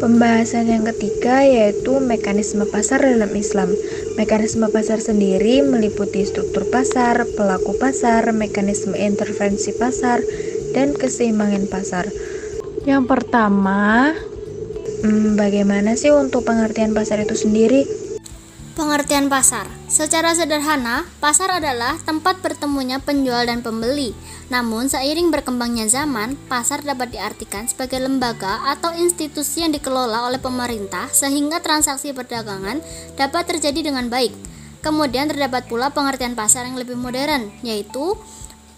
Pembahasan yang ketiga yaitu mekanisme pasar dalam Islam. Mekanisme pasar sendiri meliputi struktur pasar, pelaku pasar, mekanisme intervensi pasar, dan keseimbangan pasar. Yang pertama, hmm, bagaimana sih untuk pengertian pasar itu sendiri? Pengertian pasar Secara sederhana, pasar adalah tempat bertemunya penjual dan pembeli. Namun, seiring berkembangnya zaman, pasar dapat diartikan sebagai lembaga atau institusi yang dikelola oleh pemerintah sehingga transaksi perdagangan dapat terjadi dengan baik. Kemudian terdapat pula pengertian pasar yang lebih modern, yaitu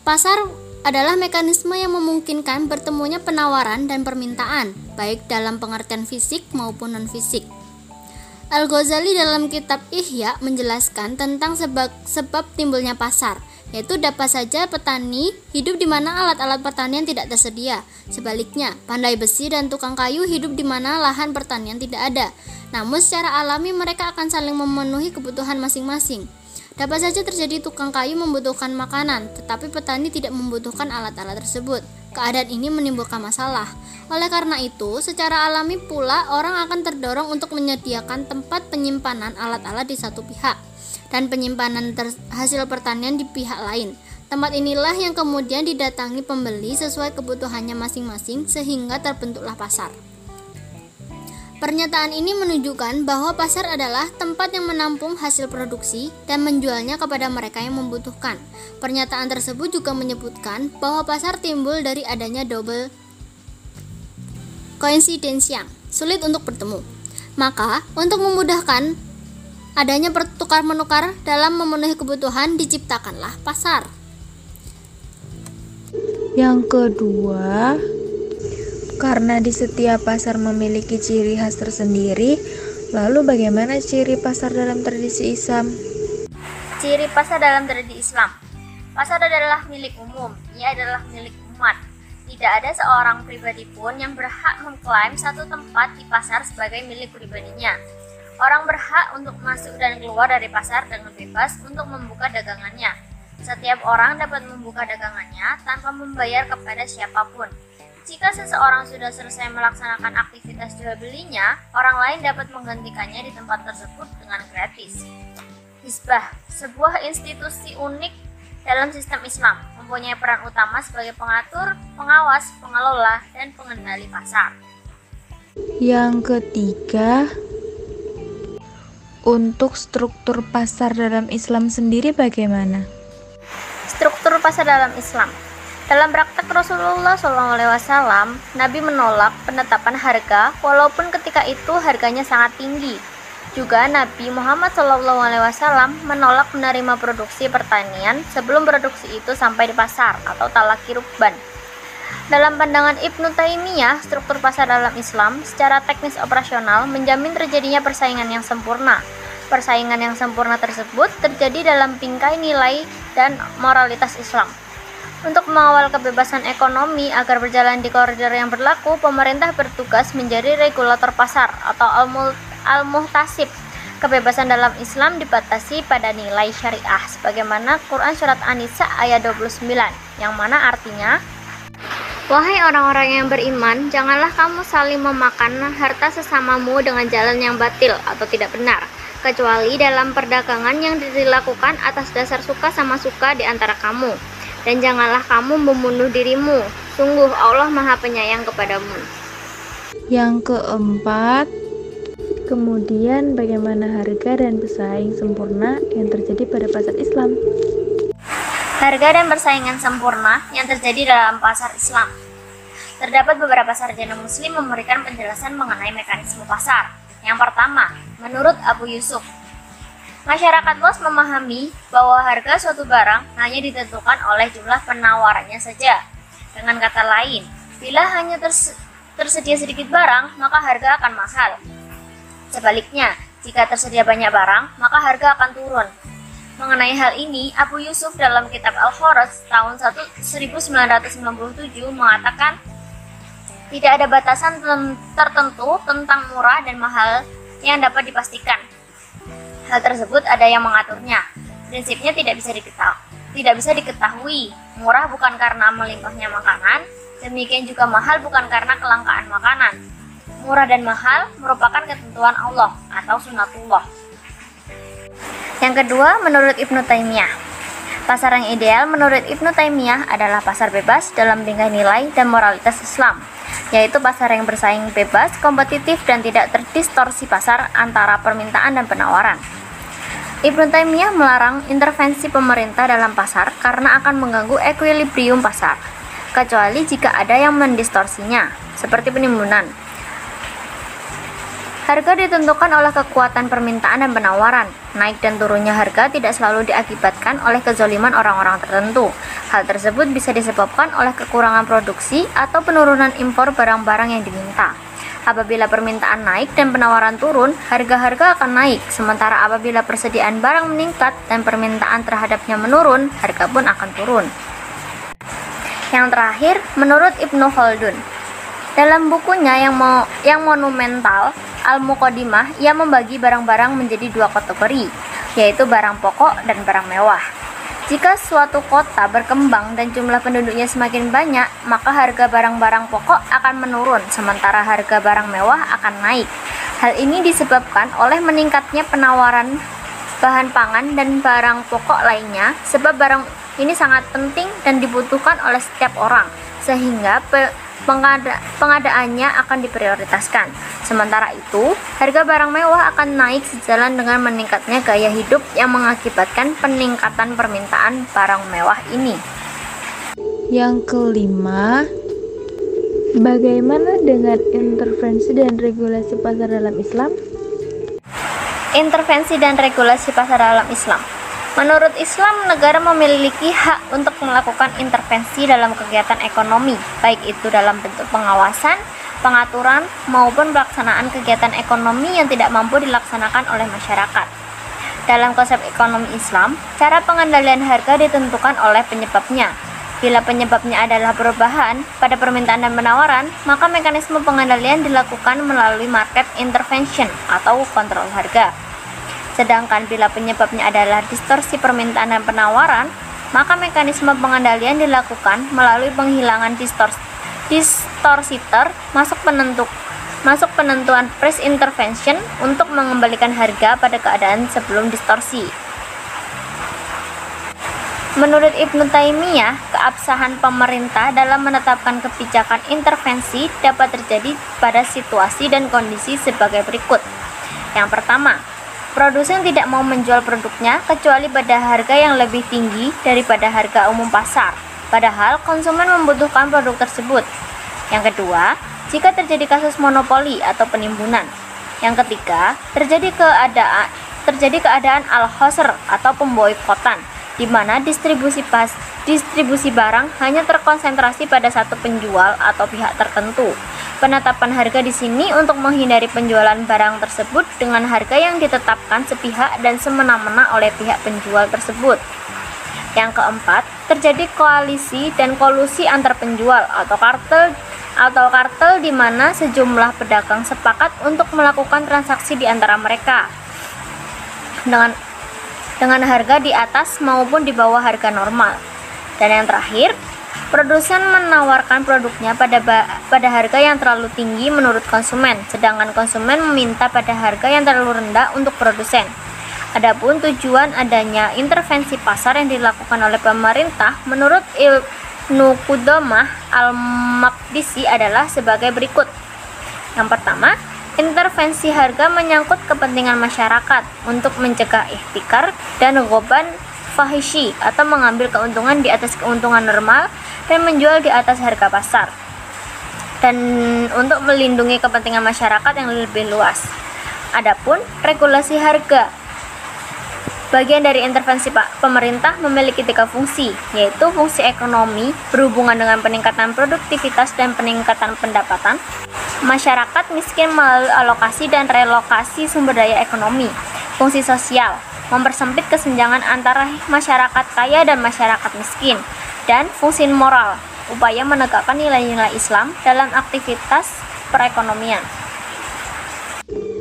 pasar adalah mekanisme yang memungkinkan bertemunya penawaran dan permintaan, baik dalam pengertian fisik maupun non-fisik. Al-Ghazali dalam kitab Ihya menjelaskan tentang sebab, sebab timbulnya pasar, yaitu dapat saja petani hidup di mana alat-alat pertanian tidak tersedia. Sebaliknya, pandai besi dan tukang kayu hidup di mana lahan pertanian tidak ada. Namun secara alami mereka akan saling memenuhi kebutuhan masing-masing. Dapat saja terjadi tukang kayu membutuhkan makanan, tetapi petani tidak membutuhkan alat-alat tersebut. Keadaan ini menimbulkan masalah. Oleh karena itu, secara alami pula orang akan terdorong untuk menyediakan tempat penyimpanan alat-alat di satu pihak dan penyimpanan hasil pertanian di pihak lain. Tempat inilah yang kemudian didatangi pembeli sesuai kebutuhannya masing-masing sehingga terbentuklah pasar. Pernyataan ini menunjukkan bahwa pasar adalah tempat yang menampung hasil produksi dan menjualnya kepada mereka yang membutuhkan. Pernyataan tersebut juga menyebutkan bahwa pasar timbul dari adanya double coincidence yang sulit untuk bertemu. Maka, untuk memudahkan adanya pertukar menukar dalam memenuhi kebutuhan diciptakanlah pasar. Yang kedua, karena di setiap pasar memiliki ciri khas tersendiri, lalu bagaimana ciri pasar dalam tradisi Islam? Ciri pasar dalam tradisi Islam Pasar adalah milik umum, ia adalah milik umat. Tidak ada seorang pribadi pun yang berhak mengklaim satu tempat di pasar sebagai milik pribadinya. Orang berhak untuk masuk dan keluar dari pasar dengan bebas untuk membuka dagangannya. Setiap orang dapat membuka dagangannya tanpa membayar kepada siapa pun. Jika seseorang sudah selesai melaksanakan aktivitas jual belinya, orang lain dapat menggantikannya di tempat tersebut dengan gratis. Hisbah, sebuah institusi unik dalam sistem Islam, mempunyai peran utama sebagai pengatur, pengawas, pengelola, dan pengendali pasar. Yang ketiga, untuk struktur pasar dalam Islam sendiri bagaimana? Struktur pasar dalam Islam dalam praktek Rasulullah SAW, Nabi menolak penetapan harga walaupun ketika itu harganya sangat tinggi. Juga Nabi Muhammad SAW menolak menerima produksi pertanian sebelum produksi itu sampai di pasar atau talaki rukban. Dalam pandangan Ibnu Taimiyah, struktur pasar dalam Islam secara teknis operasional menjamin terjadinya persaingan yang sempurna. Persaingan yang sempurna tersebut terjadi dalam bingkai nilai dan moralitas Islam. Untuk mengawal kebebasan ekonomi agar berjalan di koridor yang berlaku, pemerintah bertugas menjadi regulator pasar atau al-muhtasib. Kebebasan dalam Islam dibatasi pada nilai syariah sebagaimana Quran surat An-Nisa ayat 29 yang mana artinya Wahai orang-orang yang beriman, janganlah kamu saling memakan harta sesamamu dengan jalan yang batil atau tidak benar, kecuali dalam perdagangan yang dilakukan atas dasar suka sama suka di antara kamu dan janganlah kamu membunuh dirimu. Sungguh Allah Maha Penyayang kepadamu. Yang keempat, kemudian bagaimana harga dan bersaing sempurna yang terjadi pada pasar Islam? Harga dan persaingan sempurna yang terjadi dalam pasar Islam. Terdapat beberapa sarjana muslim memberikan penjelasan mengenai mekanisme pasar. Yang pertama, menurut Abu Yusuf, Masyarakat luas memahami bahwa harga suatu barang hanya ditentukan oleh jumlah penawarannya saja. Dengan kata lain, bila hanya ters tersedia sedikit barang, maka harga akan mahal. Sebaliknya, jika tersedia banyak barang, maka harga akan turun. Mengenai hal ini, Abu Yusuf dalam kitab Al-Kharaz tahun 1997 mengatakan tidak ada batasan tertentu tentang murah dan mahal yang dapat dipastikan. Hal tersebut ada yang mengaturnya. Prinsipnya tidak bisa diketahui. Tidak bisa diketahui. Murah bukan karena melimpahnya makanan, demikian juga mahal bukan karena kelangkaan makanan. murah dan mahal merupakan ketentuan Allah atau sunatullah. Yang kedua, menurut Ibnu Taimiyah, pasar yang ideal menurut Ibnu Taimiyah adalah pasar bebas dalam tingkah nilai dan moralitas Islam, yaitu pasar yang bersaing bebas, kompetitif, dan tidak terdistorsi pasar antara permintaan dan penawaran. Ibnu Taimiyah melarang intervensi pemerintah dalam pasar karena akan mengganggu equilibrium pasar, kecuali jika ada yang mendistorsinya, seperti penimbunan. Harga ditentukan oleh kekuatan permintaan dan penawaran. Naik dan turunnya harga tidak selalu diakibatkan oleh kezoliman orang-orang tertentu. Hal tersebut bisa disebabkan oleh kekurangan produksi atau penurunan impor barang-barang yang diminta. Apabila permintaan naik dan penawaran turun, harga-harga akan naik. Sementara apabila persediaan barang meningkat dan permintaan terhadapnya menurun, harga pun akan turun. Yang terakhir, menurut Ibnu Khaldun, dalam bukunya yang, mo yang monumental, Al-Muqaddimah, ia membagi barang-barang menjadi dua kategori, yaitu barang pokok dan barang mewah. Jika suatu kota berkembang dan jumlah penduduknya semakin banyak, maka harga barang-barang pokok akan menurun, sementara harga barang mewah akan naik. Hal ini disebabkan oleh meningkatnya penawaran bahan pangan dan barang pokok lainnya, sebab barang ini sangat penting dan dibutuhkan oleh setiap orang, sehingga pengada pengadaannya akan diprioritaskan. Sementara itu, harga barang mewah akan naik sejalan dengan meningkatnya gaya hidup yang mengakibatkan peningkatan permintaan barang mewah ini. Yang kelima, bagaimana dengan intervensi dan regulasi pasar dalam Islam? Intervensi dan regulasi pasar dalam Islam Menurut Islam, negara memiliki hak untuk melakukan intervensi dalam kegiatan ekonomi, baik itu dalam bentuk pengawasan, pengaturan, maupun pelaksanaan kegiatan ekonomi yang tidak mampu dilaksanakan oleh masyarakat. Dalam konsep ekonomi Islam, cara pengendalian harga ditentukan oleh penyebabnya. Bila penyebabnya adalah perubahan pada permintaan dan penawaran, maka mekanisme pengendalian dilakukan melalui market intervention atau kontrol harga. Sedangkan bila penyebabnya adalah distorsi permintaan dan penawaran, maka mekanisme pengendalian dilakukan melalui penghilangan distors distorsiter masuk penentu masuk penentuan price intervention untuk mengembalikan harga pada keadaan sebelum distorsi. Menurut Ibnu Taimiyah, keabsahan pemerintah dalam menetapkan kebijakan intervensi dapat terjadi pada situasi dan kondisi sebagai berikut. Yang pertama, Produsen tidak mau menjual produknya kecuali pada harga yang lebih tinggi daripada harga umum pasar, padahal konsumen membutuhkan produk tersebut. Yang kedua, jika terjadi kasus monopoli atau penimbunan. Yang ketiga, terjadi keadaan terjadi keadaan al-hosr atau pemboikotan, di mana distribusi pas distribusi barang hanya terkonsentrasi pada satu penjual atau pihak tertentu Penetapan harga di sini untuk menghindari penjualan barang tersebut dengan harga yang ditetapkan sepihak dan semena-mena oleh pihak penjual tersebut. Yang keempat, terjadi koalisi dan kolusi antar penjual atau kartel atau kartel di mana sejumlah pedagang sepakat untuk melakukan transaksi di antara mereka dengan dengan harga di atas maupun di bawah harga normal. Dan yang terakhir, Produsen menawarkan produknya pada pada harga yang terlalu tinggi menurut konsumen, sedangkan konsumen meminta pada harga yang terlalu rendah untuk produsen. Adapun tujuan adanya intervensi pasar yang dilakukan oleh pemerintah menurut Ibnu Qudamah Al-Maqdisi adalah sebagai berikut. Yang pertama, intervensi harga menyangkut kepentingan masyarakat untuk mencegah ihtikar dan goban fahishi atau mengambil keuntungan di atas keuntungan normal dan menjual di atas harga pasar dan untuk melindungi kepentingan masyarakat yang lebih luas. Adapun regulasi harga Bagian dari intervensi Pak pemerintah memiliki tiga fungsi, yaitu fungsi ekonomi berhubungan dengan peningkatan produktivitas dan peningkatan pendapatan, masyarakat miskin melalui alokasi dan relokasi sumber daya ekonomi, fungsi sosial mempersempit kesenjangan antara masyarakat kaya dan masyarakat miskin, dan fungsi moral, upaya menegakkan nilai-nilai Islam dalam aktivitas perekonomian.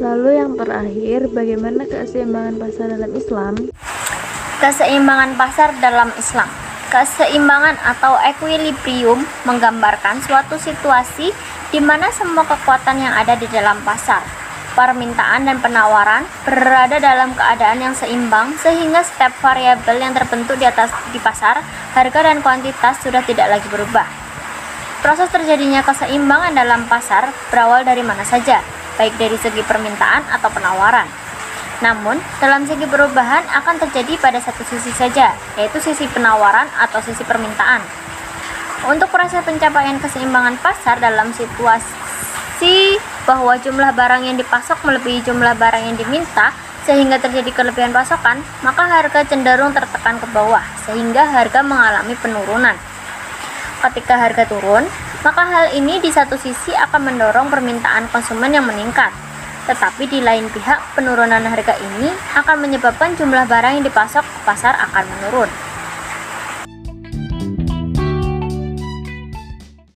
Lalu yang terakhir, bagaimana keseimbangan pasar dalam Islam? Keseimbangan pasar dalam Islam. Keseimbangan atau equilibrium menggambarkan suatu situasi di mana semua kekuatan yang ada di dalam pasar, permintaan dan penawaran berada dalam keadaan yang seimbang sehingga setiap variabel yang terbentuk di atas di pasar, harga dan kuantitas sudah tidak lagi berubah. Proses terjadinya keseimbangan dalam pasar berawal dari mana saja, baik dari segi permintaan atau penawaran. Namun, dalam segi perubahan akan terjadi pada satu sisi saja, yaitu sisi penawaran atau sisi permintaan. Untuk proses pencapaian keseimbangan pasar dalam situasi bahwa jumlah barang yang dipasok melebihi jumlah barang yang diminta, sehingga terjadi kelebihan pasokan, maka harga cenderung tertekan ke bawah, sehingga harga mengalami penurunan. Ketika harga turun, maka hal ini di satu sisi akan mendorong permintaan konsumen yang meningkat, tetapi di lain pihak, penurunan harga ini akan menyebabkan jumlah barang yang dipasok ke pasar akan menurun.